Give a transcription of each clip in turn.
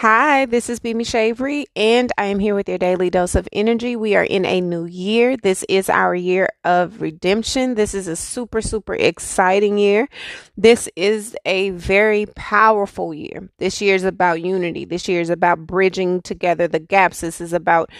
Hi, this is Bimi Shavery, and I am here with your daily dose of energy. We are in a new year. This is our year of redemption. This is a super, super exciting year. This is a very powerful year. This year is about unity. This year is about bridging together the gaps. This is about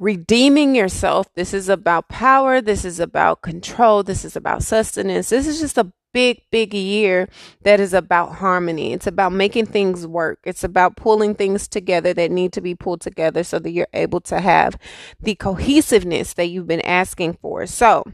redeeming yourself. This is about power. This is about control. This is about sustenance. This is just a big, big year that is about harmony. It's about making things work. It's about pulling things together that need to be pulled together so that you're able to have the cohesiveness that you've been asking for. So,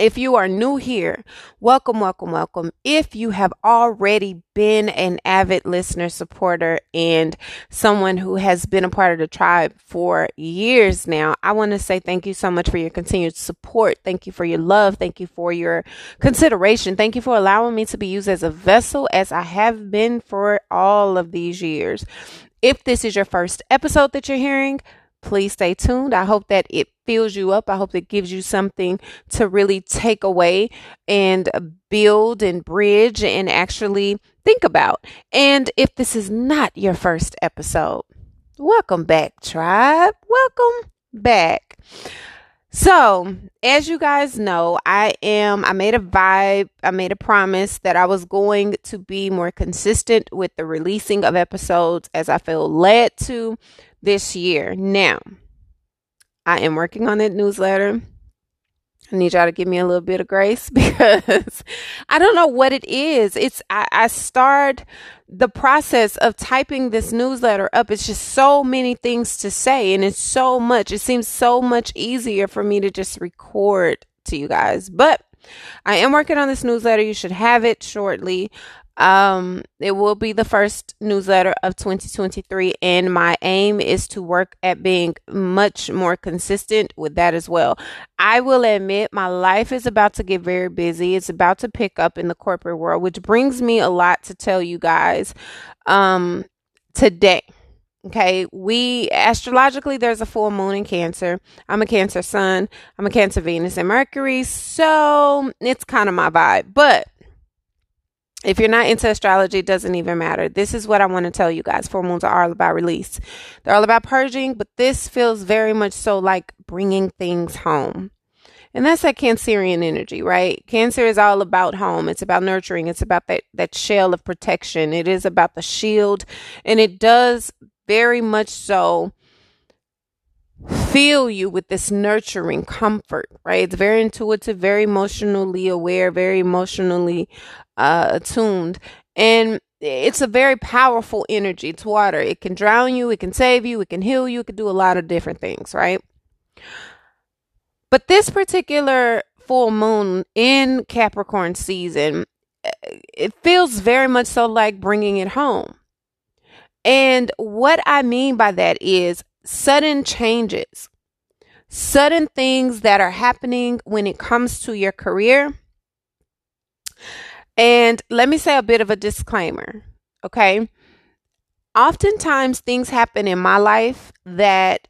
if you are new here, welcome, welcome, welcome. If you have already been an avid listener, supporter, and someone who has been a part of the tribe for years now, I want to say thank you so much for your continued support. Thank you for your love. Thank you for your consideration. Thank you for allowing me to be used as a vessel as I have been for all of these years. If this is your first episode that you're hearing, please stay tuned. I hope that it fills you up. I hope it gives you something to really take away and build and bridge and actually think about. And if this is not your first episode, welcome back, tribe. Welcome back. So, as you guys know, I am, I made a vibe, I made a promise that I was going to be more consistent with the releasing of episodes as I feel led to this year. Now, I am working on that newsletter. I need y'all to give me a little bit of grace because I don't know what it is. It's I, I start the process of typing this newsletter up. It's just so many things to say, and it's so much. It seems so much easier for me to just record to you guys. But I am working on this newsletter. You should have it shortly. Um, it will be the first newsletter of 2023, and my aim is to work at being much more consistent with that as well. I will admit my life is about to get very busy. It's about to pick up in the corporate world, which brings me a lot to tell you guys um, today. Okay, we astrologically there's a full moon in Cancer. I'm a Cancer Sun. I'm a Cancer Venus and Mercury, so it's kind of my vibe. But if you're not into astrology, it doesn't even matter. This is what I want to tell you guys. Full moons are all about release. They're all about purging, but this feels very much so like bringing things home. And that's that Cancerian energy, right? Cancer is all about home. It's about nurturing. It's about that, that shell of protection. It is about the shield. And it does very much so fill you with this nurturing comfort, right? It's very intuitive, very emotionally aware, very emotionally uh, attuned. And it's a very powerful energy. It's water. It can drown you, it can save you, it can heal you, it can do a lot of different things, right? But this particular full moon in Capricorn season, eh, it feels very much so like bringing it home. And what I mean by that is sudden changes, sudden things that are happening when it comes to your career. And let me say a bit of a disclaimer, okay? Oftentimes, things happen in my life that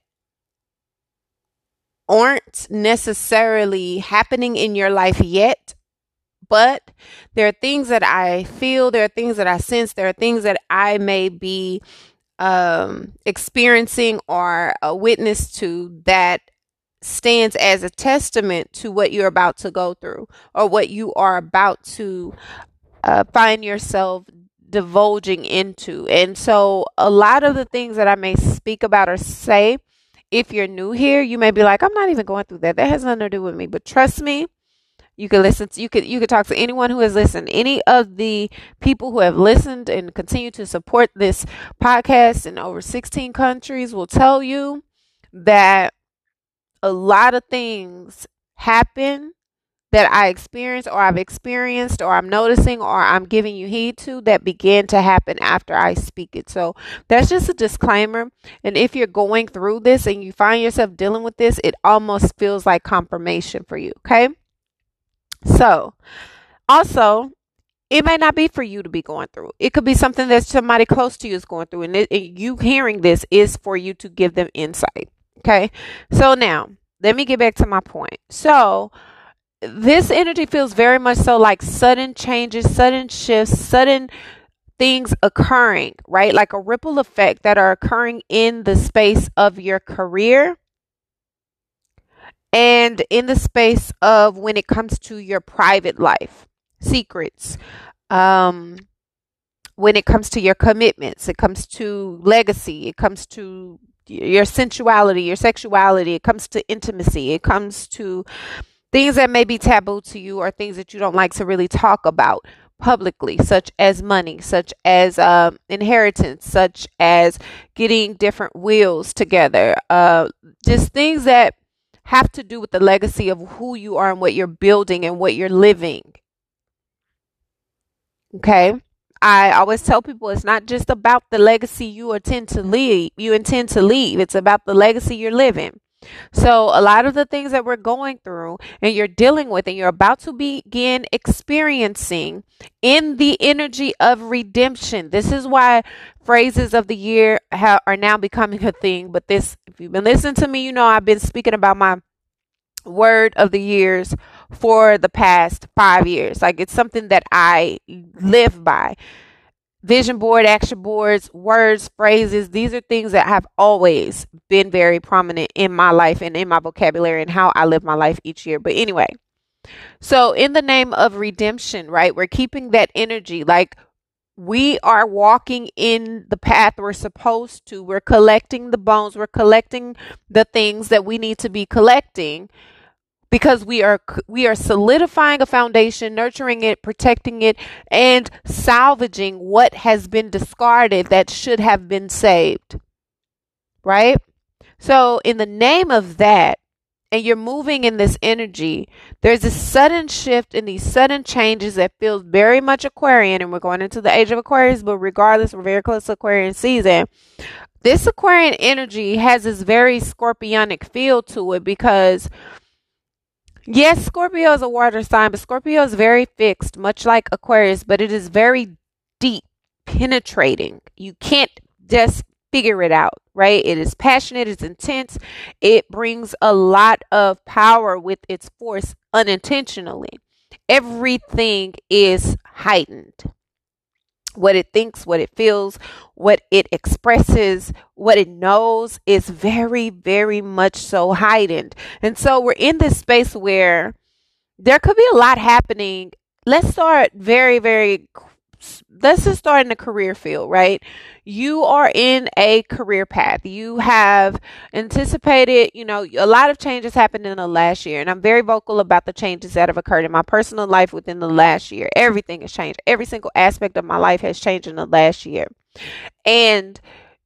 aren't necessarily happening in your life yet, but there are things that I feel, there are things that I sense, there are things that I may be um, experiencing or a witness to that stands as a testament to what you're about to go through or what you are about to uh, find yourself divulging into. And so, a lot of the things that I may speak about or say, if you're new here, you may be like, I'm not even going through that. That has nothing to do with me. But trust me, you could listen to, you could you could talk to anyone who has listened. Any of the people who have listened and continue to support this podcast in over 16 countries will tell you that a lot of things happen that I experienced or I've experienced or I'm noticing or I'm giving you heed to that begin to happen after I speak it. So that's just a disclaimer. And if you're going through this and you find yourself dealing with this, it almost feels like confirmation for you. Okay. So, also, it may not be for you to be going through. It could be something that somebody close to you is going through, and, it, and you hearing this is for you to give them insight. Okay, so now let me get back to my point. So, this energy feels very much so like sudden changes, sudden shifts, sudden things occurring, right? Like a ripple effect that are occurring in the space of your career and in the space of when it comes to your private life, secrets, um, when it comes to your commitments, it comes to legacy, it comes to your sensuality, your sexuality, it comes to intimacy, it comes to things that may be taboo to you or things that you don't like to really talk about publicly, such as money, such as um, inheritance, such as getting different wills together, uh, just things that have to do with the legacy of who you are and what you're building and what you're living. Okay. I always tell people it's not just about the legacy you intend to leave, you intend to leave. It's about the legacy you're living. So, a lot of the things that we're going through and you're dealing with and you're about to begin experiencing in the energy of redemption. This is why phrases of the year ha- are now becoming a thing. But this, if you've been listening to me, you know I've been speaking about my word of the years for the past five years. Like, it's something that I live by vision board, action boards, words, phrases. These are things that have always been very prominent in my life and in my vocabulary and how I live my life each year. But anyway, so in the name of redemption, right, we're keeping that energy like we are walking in the path we're supposed to. We're collecting the bones, we're collecting the things that we need to be collecting because we are we are solidifying a foundation, nurturing it, protecting it and salvaging what has been discarded that should have been saved. Right? So in the name of that and you're moving in this energy, there's a sudden shift in these sudden changes that feels very much Aquarian, and we're going into the age of Aquarius, but regardless, we're very close to Aquarian season. This Aquarian energy has this very scorpionic feel to it because Yes, Scorpio is a water sign, but Scorpio is very fixed, much like Aquarius, but it is very deep, penetrating. You can't just figure it out, right? It is passionate, it's intense, it brings a lot of power with its force unintentionally. Everything is heightened what it thinks, what it feels, what it expresses, what it knows is very, very much so heightened. And so we're in this space where there could be a lot happening. Let's start very, very let's just start in the career field, right? You are in a career path. You have anticipated, you know, a lot of changes happened in the last year. And I'm very vocal about the changes that have occurred in my personal life within the last year. Everything has changed. Every single aspect of my life has changed in the last year. And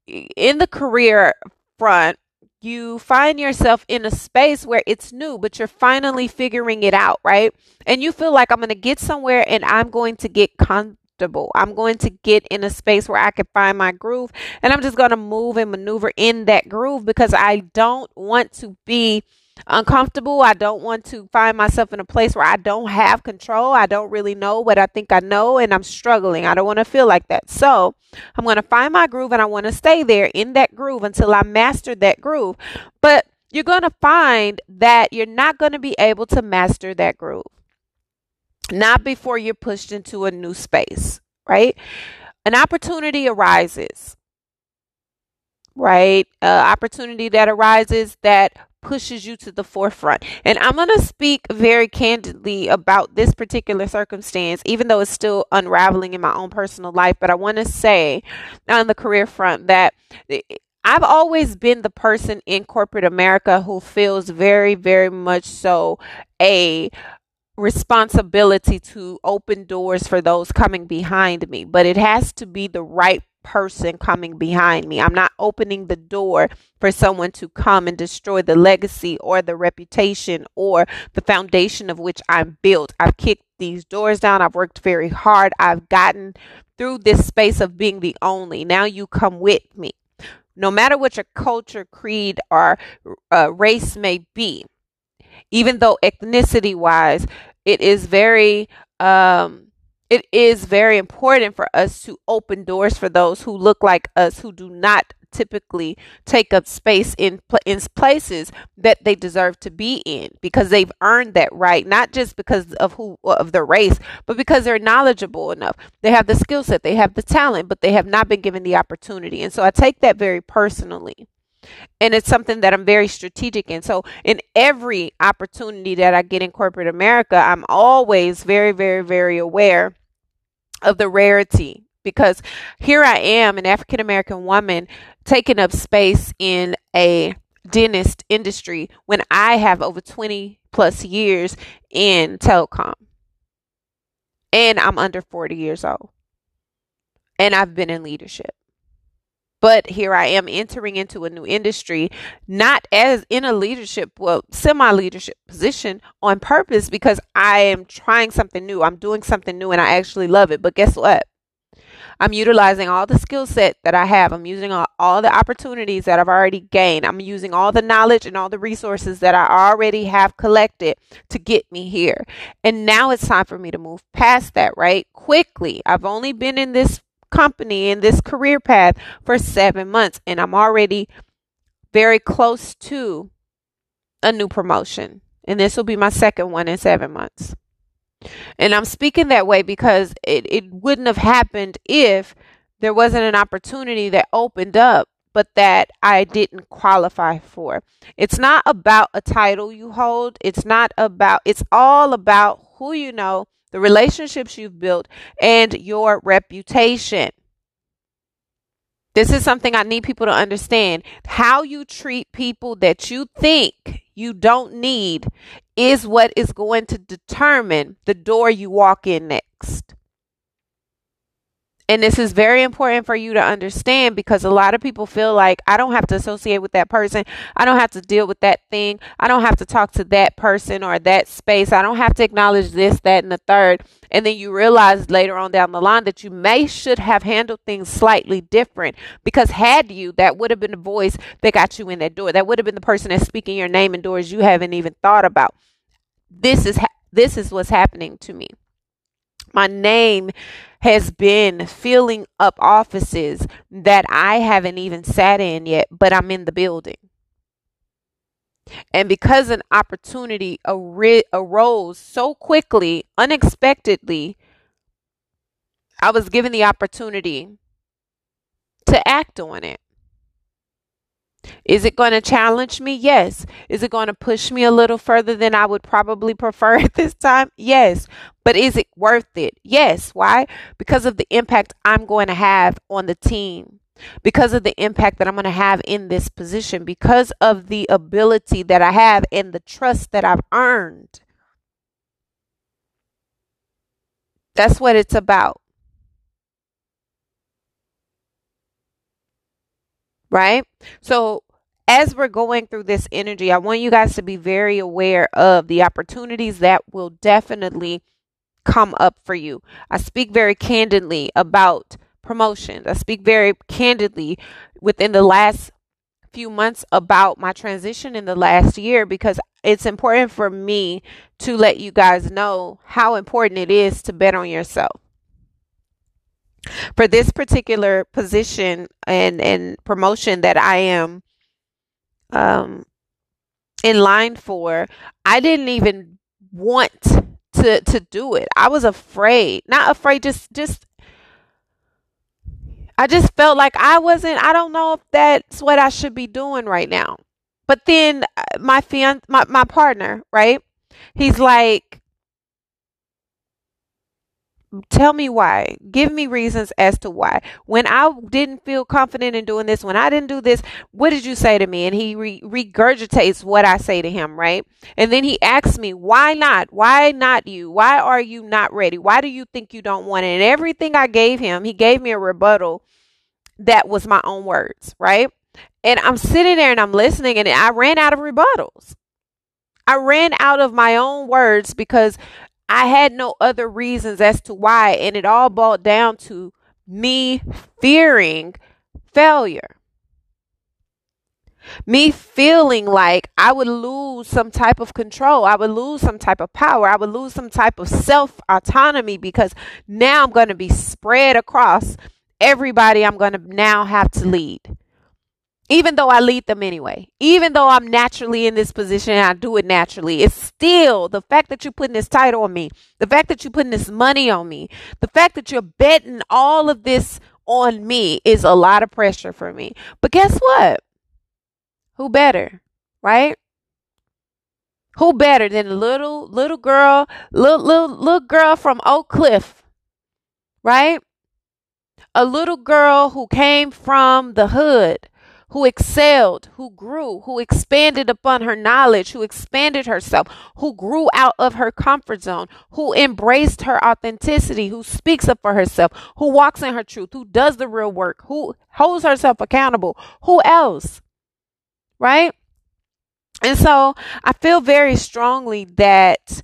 in the career front, you find yourself in a space where it's new, but you're finally figuring it out, right? And you feel like I'm going to get somewhere and I'm going to get con- comfortable. I'm going to get in a space where I can find my groove and I'm just going to move and maneuver in that groove because I don't want to be uncomfortable. I don't want to find myself in a place where I don't have control. I don't really know what I think I know and I'm struggling. I don't want to feel like that. So I'm going to find my groove and I want to stay there in that groove until I master that groove. But you're going to find that you're not going to be able to master that groove not before you're pushed into a new space, right? An opportunity arises, right? An opportunity that arises that pushes you to the forefront. And I'm going to speak very candidly about this particular circumstance, even though it's still unraveling in my own personal life. But I want to say on the career front that I've always been the person in corporate America who feels very, very much so a responsibility to open doors for those coming behind me, but it has to be the right person coming behind me. I'm not opening the door for someone to come and destroy the legacy or the reputation or the foundation of which I'm built. I've kicked these doors down. I've worked very hard. I've gotten through this space of being the only. Now you come with me. No matter what your culture, creed, or uh, race may be, even though ethnicity wise, it is very um, it is very important for us to open doors for those who look like us who do not typically take up space in in places that they deserve to be in because they've earned that right, not just because of who of their race, but because they're knowledgeable enough. They have the skill set, they have the talent, but they have not been given the opportunity. And so I take that very personally and it's something that I'm very strategic in. So, in every opportunity that I get in corporate America, I'm always very, very, very aware of the rarity because here I am, an African American woman, taking up space in a dentist industry when I have over 20 plus years in telecom. And I'm under 40 years old. And I've been in leadership. But here I am entering into a new industry, not as in a leadership, well, semi leadership position on purpose because I am trying something new. I'm doing something new and I actually love it. But guess what? I'm utilizing all the skill set that I have. I'm using all, all, the opportunities that I've already gained. I'm using all the knowledge and all the resources that I already have collected to get me here. And now it's time for me to move past that, right? Quickly. I've only been in this company in this career path for seven months, and I'm already very close to a new promotion. And this will be my second one in seven months. And I'm speaking that way because it, it wouldn't have happened if there wasn't an opportunity that opened up, but that I didn't qualify for. It's not about a title you hold. It's not about, it's all about who you know the relationships you've built, and your reputation. This is something I need people to understand. How you treat people that you think you don't need is what is going to determine the door you walk in next. And this is very important for you to understand because a lot of people feel like I don't have to associate with that person. I don't have to deal with that thing. I don't have to talk to that person or that space. I don't have to acknowledge this, that, and the third. And then you realize later on down the line that you may should have handled things slightly different because had you, that would have been the voice that got you in that door. That would have been the person that's speaking your name in doors you haven't even thought about. This is ha- this is what's happening to me. My name has been filling up offices that I haven't even sat in yet, but I'm in the building. And because an opportunity ar- arose so quickly, unexpectedly, I was given the opportunity to act on it. Is it going to challenge me? Yes. Is it going to push me a little further than I would probably prefer at this time? Yes. But is it worth it? Yes. Why? Because of the impact I'm going to have on the team. Because of the impact that I'm going to have in this position, because of the ability that I have and the trust that I've earned. That's what it's about. Right? So, as we're going through this energy, I want you guys to be very aware of the opportunities that will definitely come up for you. I speak very candidly about promotions. I speak very candidly within the last few months about my transition in the last year because it's important for me to let you guys know how important it is to bet on yourself for this particular position and and promotion that I am um in line for, I didn't even want to to do it. I was afraid. Not afraid, just just I just felt like I wasn't I don't know if that's what I should be doing right now. But then uh, my fian my my partner, right? He's like tell me why. Give me reasons as to why. When i didn't feel confident in doing this when i didn't do this what did you say to me? And he re- regurgitates what i say to him right? And then he asks me why not? Why not you? Why are you not ready? Why do you think you don't want it? And everything i gave him he gave me a rebuttal that was my own words right? And i'm sitting there and i'm listening and i ran out of rebuttals. I ran out of my own words because I had no other reasons as to why, and it all boiled down to me fearing failure. Me feeling like I would lose some type of control. I would lose some type of power. I would lose some type of self autonomy because now I'm going to be spread across everybody I'm going to now have to lead. Even though I lead them anyway, even though I'm naturally in this position and I do it naturally, it's still the fact that you're putting this title on me, the fact that you're putting this money on me, the fact that you're betting all of this on me is a lot of pressure for me. But guess what? Who better, right? Who better than a little little girl, little little little girl from Oak Cliff, right? A little girl who came from the hood, who excelled, who grew, who expanded upon her knowledge, who expanded herself, who grew out of her comfort zone, who embraced her authenticity, who speaks up for herself, who walks in her truth, who does the real work, who holds herself accountable. Who else? Right? And so I feel very strongly that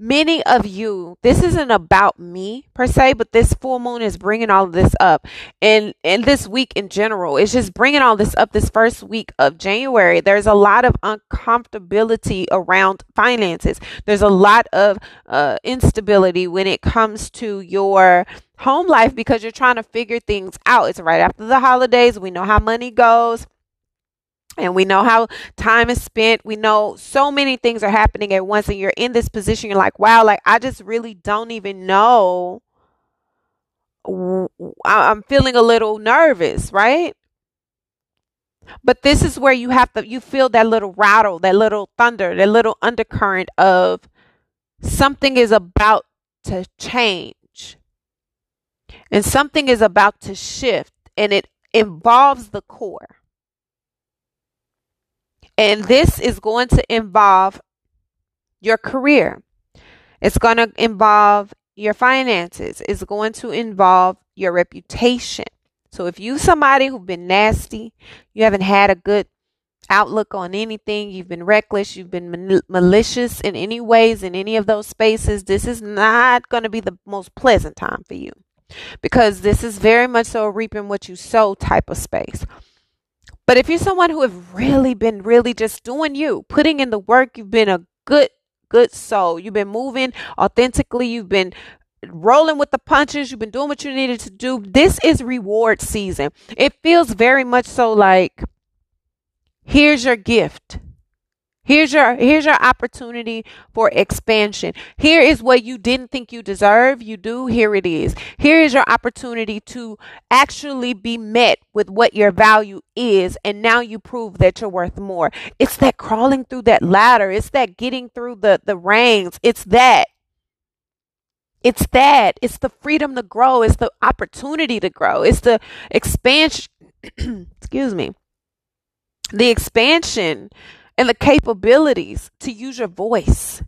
many of you this isn't about me per se but this full moon is bringing all of this up. And and this week in general it's just bringing all this up this first week of january. There's a lot of uncomfortability around finances. There's a lot of uh, instability when it comes to your home life because you're trying to figure things out. It's right after the holidays. We know how money goes and we know how time is spent. We know so many things are happening at once, and you're in this position. You're like, wow, like I just really don't even know. I'm feeling a little nervous, right? But this is where you have to, you feel that little rattle, that little thunder, that little undercurrent of something is about to change and something is about to shift, and it involves the core. And this is going to involve your career. It's going to involve your finances. It's going to involve your reputation. So if you somebody who've been nasty, you haven't had a good outlook on anything, you've been reckless, you've been malicious in any ways in any of those spaces, this is not going to be the most pleasant time for you. Because this is very much so reaping what you sow type of space. But if you're someone who have really been really just doing you, putting in the work, you've been a good good soul. You've been moving authentically, you've been rolling with the punches, you've been doing what you needed to do. This is reward season. It feels very much so like here's your gift. Here's your here's your opportunity for expansion. Here is what you didn't think you deserve. You do. Here it is. Here is your opportunity to actually be met with what your value is and now you prove that you're worth more. It's that crawling through that ladder. It's that getting through the the ranks. It's that it's that. It's the freedom to grow. It's the opportunity to grow. It's the expansion. excuse me. The expansion and the capabilities to use your voice.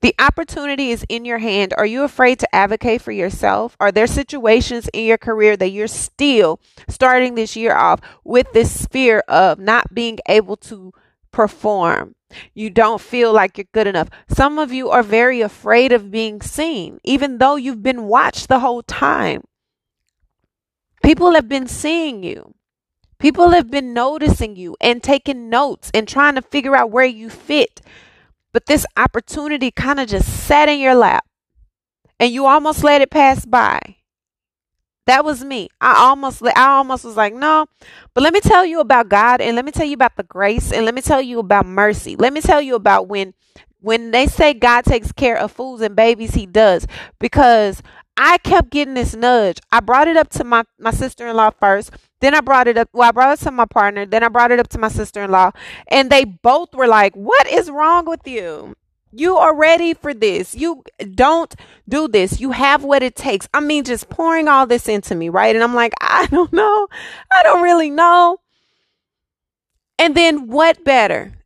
The opportunity is in your hand. Are you afraid to advocate for yourself? Are there situations in your career that you're still starting this year off with this fear of not being able to perform? You don't feel like you're good enough. Some of you are very afraid of being seen, even though you've been watched the whole time. People have been seeing you. People have been noticing you and taking notes and trying to figure out where you fit. But this opportunity kind of just sat in your lap and you almost let it pass by. That was me. I almost I almost was like, "No." But let me tell you about God and let me tell you about the grace and let me tell you about mercy. Let me tell you about when when they say God takes care of fools and babies, he does. Because I kept getting this nudge. I brought it up to my, my sister in law first. Then I brought it up. Well, I brought it to my partner. Then I brought it up to my sister in law. And they both were like, What is wrong with you? You are ready for this. You don't do this. You have what it takes. I mean, just pouring all this into me, right? And I'm like, I don't know. I don't really know. And then what better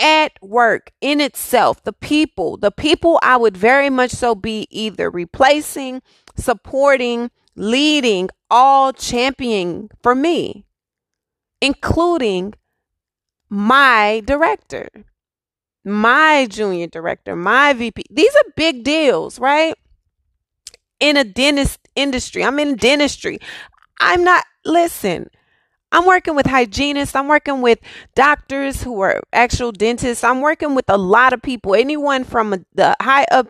at work in itself, the people, the people I would very much so be either replacing, supporting, leading, all championing for me, including my director, my junior director, my VP. These are big deals, right? In a dentist industry, I'm in dentistry. I'm not, listen, I'm working with hygienists. I'm working with doctors who are actual dentists. I'm working with a lot of people, anyone from the high up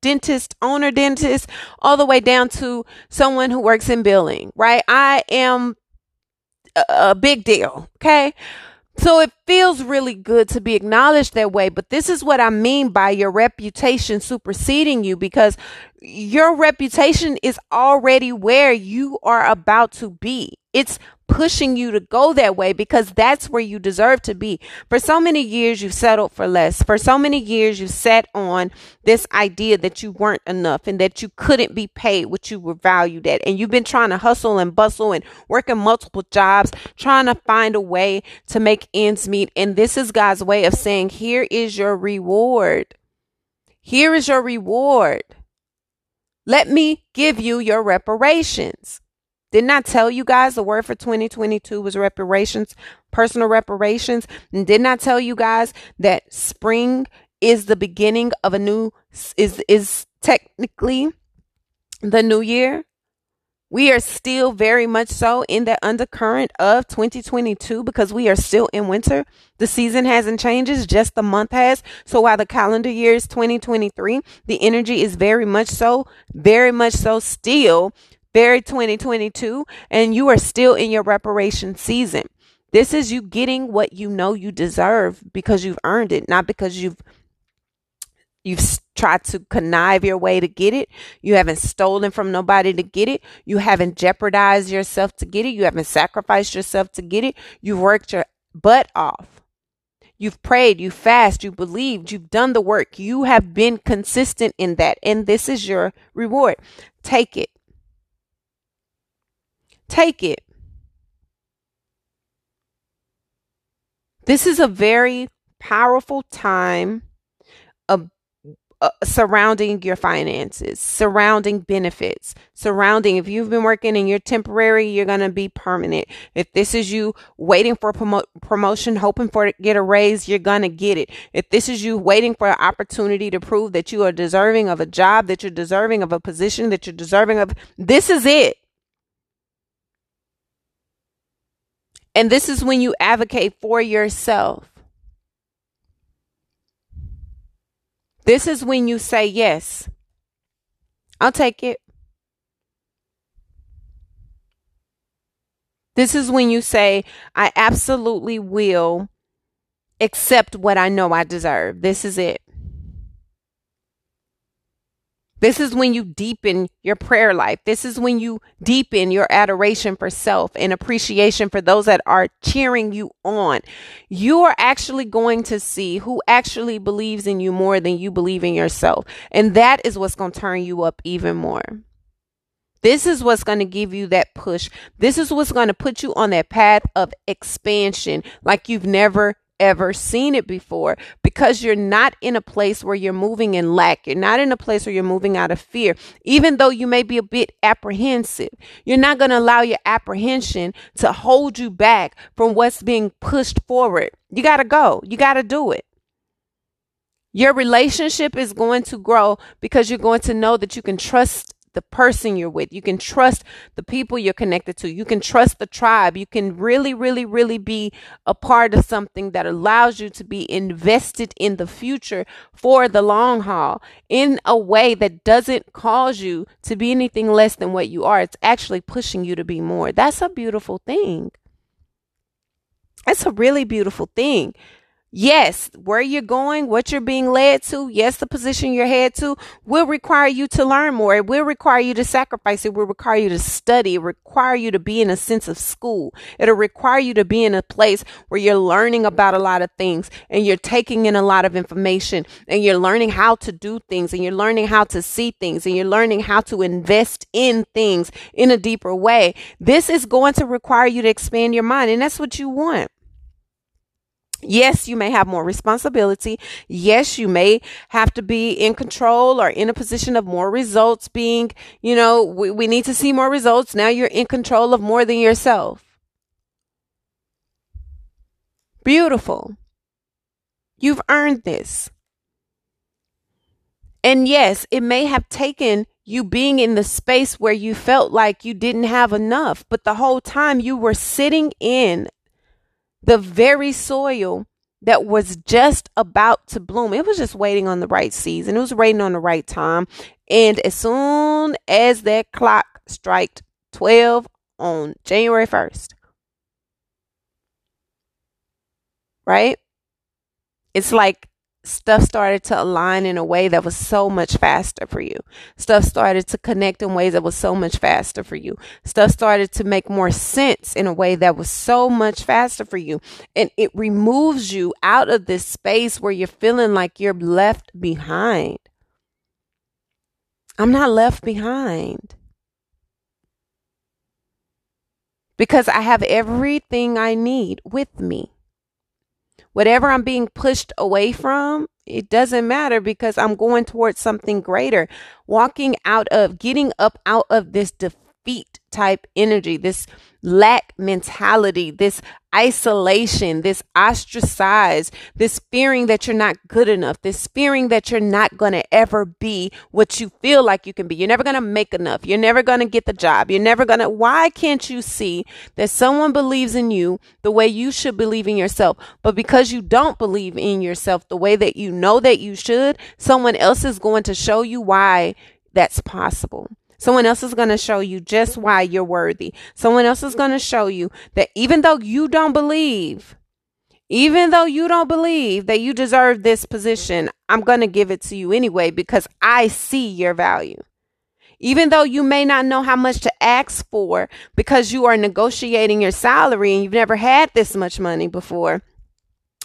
dentist, owner dentist, all the way down to someone who works in billing, right? I am a, a big deal. Okay. So it feels really good to be acknowledged that way. But this is what I mean by your reputation superseding you because your reputation is already where you are about to be. It's pushing you to go that way because that's where you deserve to be. For so many years, you've settled for less. For so many years, you've sat on this idea that you weren't enough and that you couldn't be paid what you were valued at. And you've been trying to hustle and bustle and working multiple jobs, trying to find a way to make ends meet. And this is God's way of saying, here is your reward. Here is your reward. Let me give you your reparations. Didn't I tell you guys the word for 2022 was reparations, personal reparations? And didn't I tell you guys that spring is the beginning of a new is is technically the new year? We are still very much so in the undercurrent of 2022 because we are still in winter. The season hasn't changed, just the month has. So while the calendar year is 2023, the energy is very much so, very much so still very 2022 and you are still in your reparation season. This is you getting what you know you deserve because you've earned it, not because you've you've tried to connive your way to get it. You haven't stolen from nobody to get it. You haven't jeopardized yourself to get it. You haven't sacrificed yourself to get it. You've worked your butt off. You've prayed, you fast, you believed, you've done the work. You have been consistent in that. And this is your reward. Take it. Take it. This is a very powerful time of uh, surrounding your finances, surrounding benefits, surrounding if you've been working and you're temporary, you're going to be permanent. If this is you waiting for a promo- promotion, hoping for to get a raise, you're going to get it. If this is you waiting for an opportunity to prove that you are deserving of a job, that you're deserving of a position, that you're deserving of, this is it. And this is when you advocate for yourself. This is when you say, Yes, I'll take it. This is when you say, I absolutely will accept what I know I deserve. This is it. This is when you deepen your prayer life. This is when you deepen your adoration for self and appreciation for those that are cheering you on. You are actually going to see who actually believes in you more than you believe in yourself. And that is what's going to turn you up even more. This is what's going to give you that push. This is what's going to put you on that path of expansion like you've never ever seen it before because you're not in a place where you're moving in lack. You're not in a place where you're moving out of fear. Even though you may be a bit apprehensive, you're not going to allow your apprehension to hold you back from what's being pushed forward. You got to go. You got to do it. Your relationship is going to grow because you're going to know that you can trust the person you're with. You can trust the people you're connected to. You can trust the tribe. You can really, really, really be a part of something that allows you to be invested in the future for the long haul in a way that doesn't cause you to be anything less than what you are. It's actually pushing you to be more. That's a beautiful thing. It's a really beautiful thing. Yes, where you're going, what you're being led to, yes, the position you're head to will require you to learn more. It will require you to sacrifice. It will require you to study. It require you to be in a sense of school. It'll require you to be in a place where you're learning about a lot of things and you're taking in a lot of information and you're learning how to do things and you're learning how to see things and you're learning how to invest in things in a deeper way. This is going to require you to expand your mind and that's what you want. Yes, you may have more responsibility. Yes, you may have to be in control or in a position of more results being, you know, we, we need to see more results. Now you're in control of more than yourself. Beautiful. You've earned this. And yes, it may have taken you being in the space where you felt like you didn't have enough, but the whole time you were sitting in the very soil that was just about to bloom. It was just waiting on the right season. It was waiting on the right time. And as soon as that clock struck 12 on January 1st, right? It's like stuff started to align in a way that was so much faster for you. Stuff started to connect in ways that was so much faster for you. Stuff started to make more sense in a way that was so much faster for you. And it removes you out of this space where you're feeling like you're left behind. I'm not left behind. Because I have everything I need with me whatever I'm being pushed away from, it doesn't matter because I'm going towards something greater. Walking out of, getting up out of this defeat type energy, this lack mentality, this isolation, this ostracized, this fearing that you're not good enough, this fearing that you're not going to ever be what you feel like you can be. You're never going to make enough. You're never going to get the job. You're never going to. Why can't you see that someone believes in you the way you should believe in yourself? But because you don't believe in yourself the way that you know that you should, someone else is going to show you why that's possible. Someone else is going to show you just why you're worthy. Someone else is going to show you that even though you don't believe, even though you don't believe that you deserve this position, I'm going to give it to you anyway because I see your value. Even though you may not know how much to ask for because you are negotiating your salary and you've never had this much money before,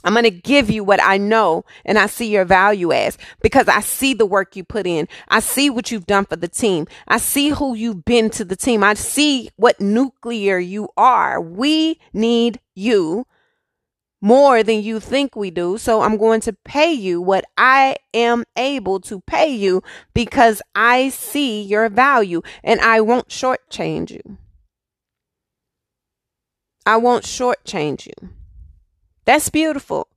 I'm going to give you what I know and I see your value as because I see the work you put in. I see what you've done for the team. I see who you've been to the team. I see what nuclear you are. We need you more than you think we do. So I'm going to pay you what I am able to pay you because I see your value and I won't shortchange you. I won't shortchange you. That's beautiful.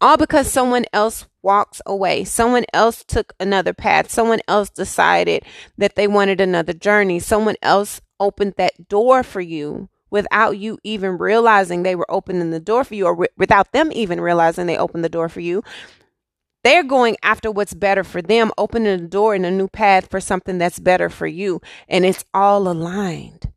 All because someone else walks away. Someone else took another path. Someone else decided that they wanted another journey. Someone else opened that door for you without you even realizing they were opening the door for you or re- without them even realizing they opened the door for you. They're going after what's better for them, opening the door in a new path for something that's better for you. And it's all aligned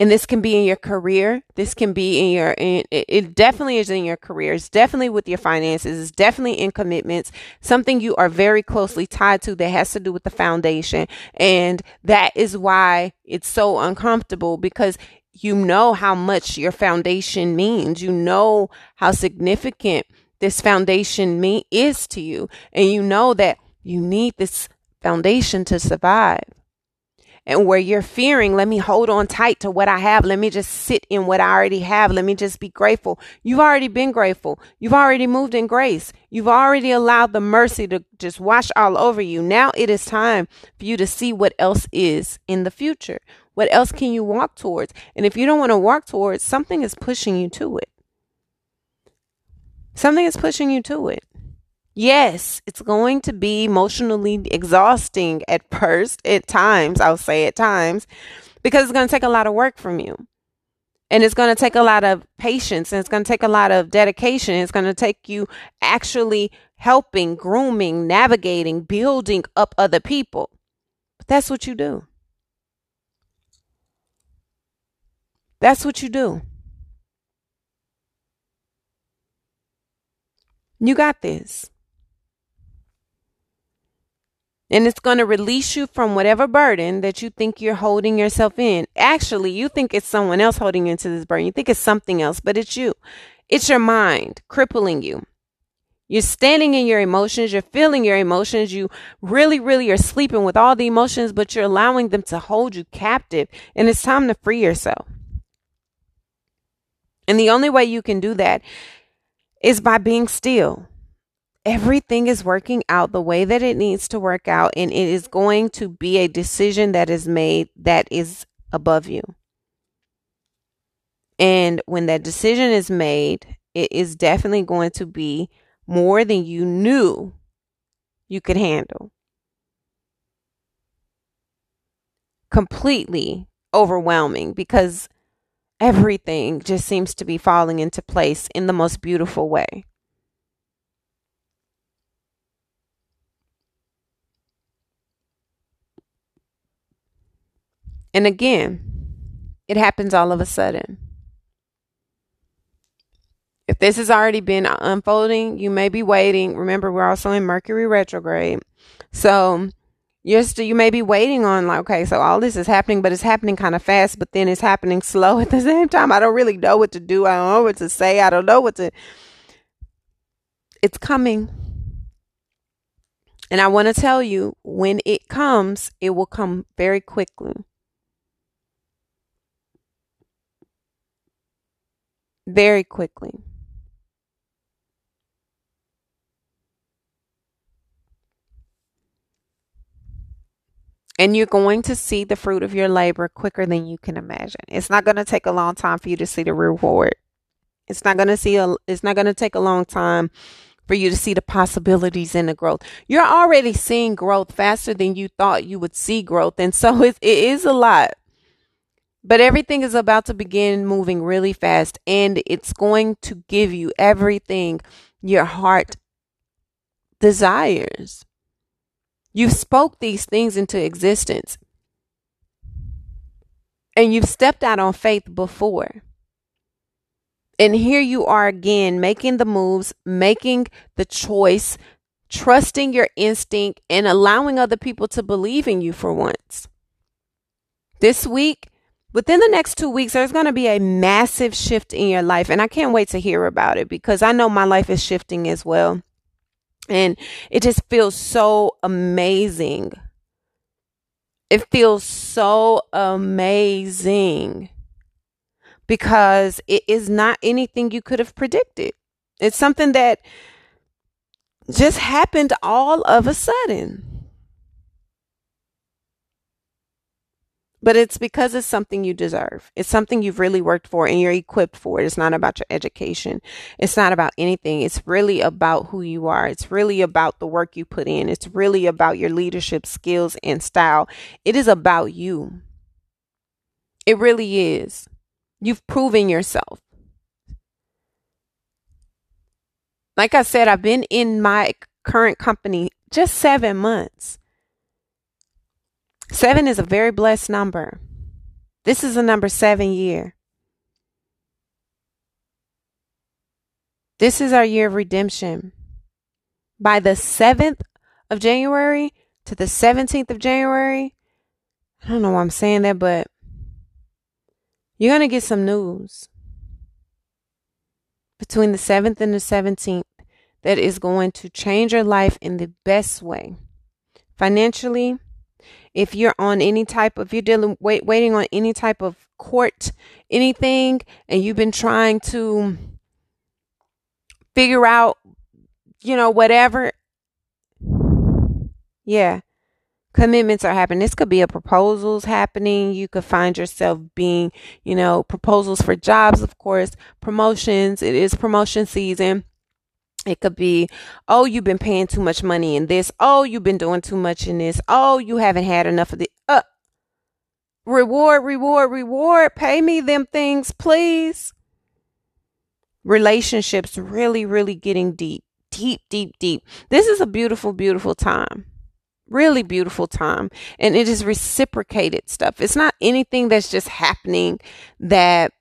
and this can be in your career. This can be in your it definitely is in your career. It's definitely with your finances. It's definitely in commitments. Something you are very closely tied to that has to do with the foundation. And that is why it's so uncomfortable because you know how much your foundation means. You know how significant this foundation me is to you. And you know that you need this foundation to survive and where you're fearing, let me hold on tight to what I have. Let me just sit in what I already have. Let me just be grateful. You've already been grateful. You've already moved in grace. You've already allowed the mercy to just wash all over you. Now it is time for you to see what else is in the future. What else can you walk towards? And if you don't want to walk towards, something is pushing you to it. Something is pushing you to it. Yes, it's going to be emotionally exhausting at first, at times, I'll say at times, because it's going to take a lot of work from you. And it's going to take a lot of patience and it's going to take a lot of dedication. It's going to take you actually helping, grooming, navigating, building up other people. But that's what you do. That's what you do. You got this. And it's going to release you from whatever burden that you think you're holding yourself in. Actually, you think it's someone else holding into this burden. You think it's something else, but it's you. It's your mind crippling you. You're standing in your emotions. You're feeling your emotions. You really, really are sleeping with all the emotions, but you're allowing them to hold you captive. And it's time to free yourself. And the only way you can do that is by being still everything is working out the way that it needs to work out and it is going to be a decision that is made that is above you. And when that decision is made, it is definitely going to be more than you knew you could handle. Completely overwhelming because everything just seems to be falling into place in the most beautiful way. And again, it happens all of a sudden. If this has already been unfolding, you may be waiting. Remember, we're also in Mercury retrograde. So you're still, you may be waiting on like, okay, so all this is happening, but it's happening kind of fast, but then it's happening slow at the same time. I don't really know what to do. I don't know what to say. I don't know what to. It's coming. And I want to tell you when it comes, it will come very quickly. Very quickly. And you're going to see the fruit of your labor quicker than you can imagine. It's not going to take a long time for you to see the reward. It's not going to see a it's not going to take a long time for you to see the possibilities in the growth. You're already seeing growth faster than you thought you would see growth. And so it, it is a lot. But everything is about to begin moving really fast and it's going to give you everything your heart desires. You've spoke these things into existence. And you've stepped out on faith before. And here you are again making the moves, making the choice, trusting your instinct, and allowing other people to believe in you for once. This week, within the next two weeks, there's going to be a massive shift in your life. And I can't wait to hear about it because I know my life is shifting as well. And it just feels so amazing. It feels so amazing because it is not anything you could have predicted. It's something that just happened all of a sudden. But it's because it's something you deserve. It's something you've really worked for and you're equipped for. It's not about your education. It's not about anything. It's really about who you are. It's really about the work you put in. It's really about your leadership skills and style. It is about you. It really is. You've proven yourself. Like I said, I've been in my current company just seven months. Seven is a very blessed number. This is a number seven year. This is our year of redemption. By the 7th of January to the 17th of January, I don't know why I'm saying that, but you're going to get some news between the 7th and the 17th that is going to change your life in the best way. Financially, if you're on any type of you're dealing wait, waiting on any type of court anything and you've been trying to figure out you know whatever yeah commitments are happening. This could be a proposals happening. You could find yourself being you know proposals for jobs of course promotions. It is promotion season it could be, oh, you've been paying too much money in this. Oh, you've been doing too much in this. Oh, you haven't had enough of the uh reward, reward, reward. Pay me them things, please. Relationships really, really getting deep, deep, deep, deep. This is a beautiful, beautiful time. Really beautiful time. And it is reciprocated stuff. It's not anything that's just happening that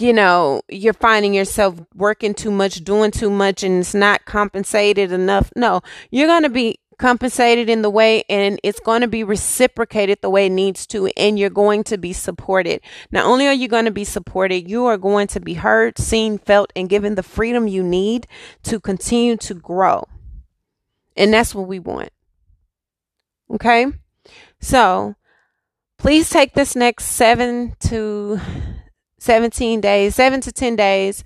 you know, you're finding yourself working too much, doing too much, and it's not compensated enough. No, you're going to be compensated in the way and it's going to be reciprocated the way it needs to and you're going to be supported. Not only are you going to be supported, you are going to be heard, seen, felt and given the freedom you need to continue to grow. And that's what we want. Okay? So, please take this next 7 to 17 days, seven to 10 days,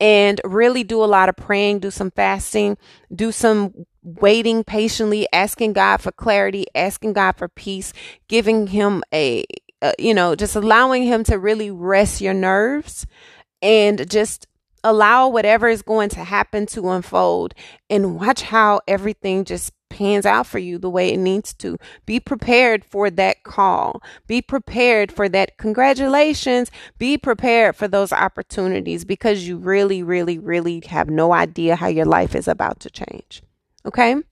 and really do a lot of praying, do some fasting, do some waiting patiently, asking God for clarity, asking God for peace, giving Him a, uh, you know, just allowing Him to really rest your nerves and just allow whatever is going to happen to unfold and watch how everything just pans out for you the way it needs to. Be prepared for that call. Be prepared for that congratulations. Be prepared for those opportunities because you really, really, really have no idea how your life is about to change. Okay?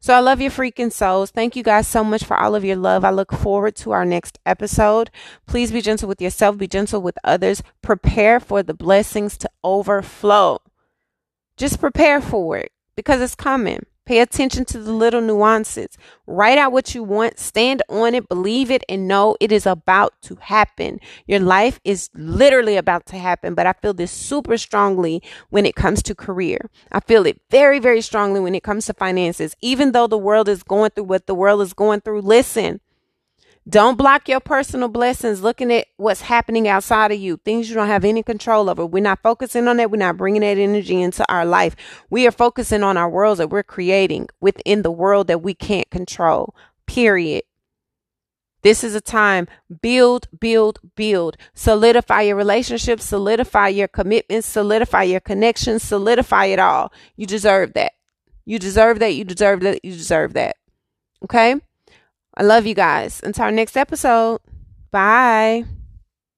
So I love your freaking souls. Thank you guys so much for all of your love. I look forward to our next episode. Please be gentle with yourself, be gentle with others. Prepare for the blessings to overflow. Just prepare for it because it's coming. Pay attention to the little nuances. Write out what you want, stand on it, believe it, and know it is about to happen. Your life is literally about to happen, but I feel this super strongly when it comes to career. I feel it very, very strongly when it comes to finances. Even though the world is going through what the world is going through, listen, don't block your personal blessings looking at what's happening outside of you, things you don't have any control over. We're not focusing on that. We're not bringing that energy into our life. We are focusing on our worlds that we're creating within the world that we can't control, period. This is a time build, build, build. Solidify your relationships, solidify your commitments, solidify your connections, solidify it all. You deserve that. You deserve that. You deserve that. You deserve that. Okay? I love you guys. Until our next episode. Bye.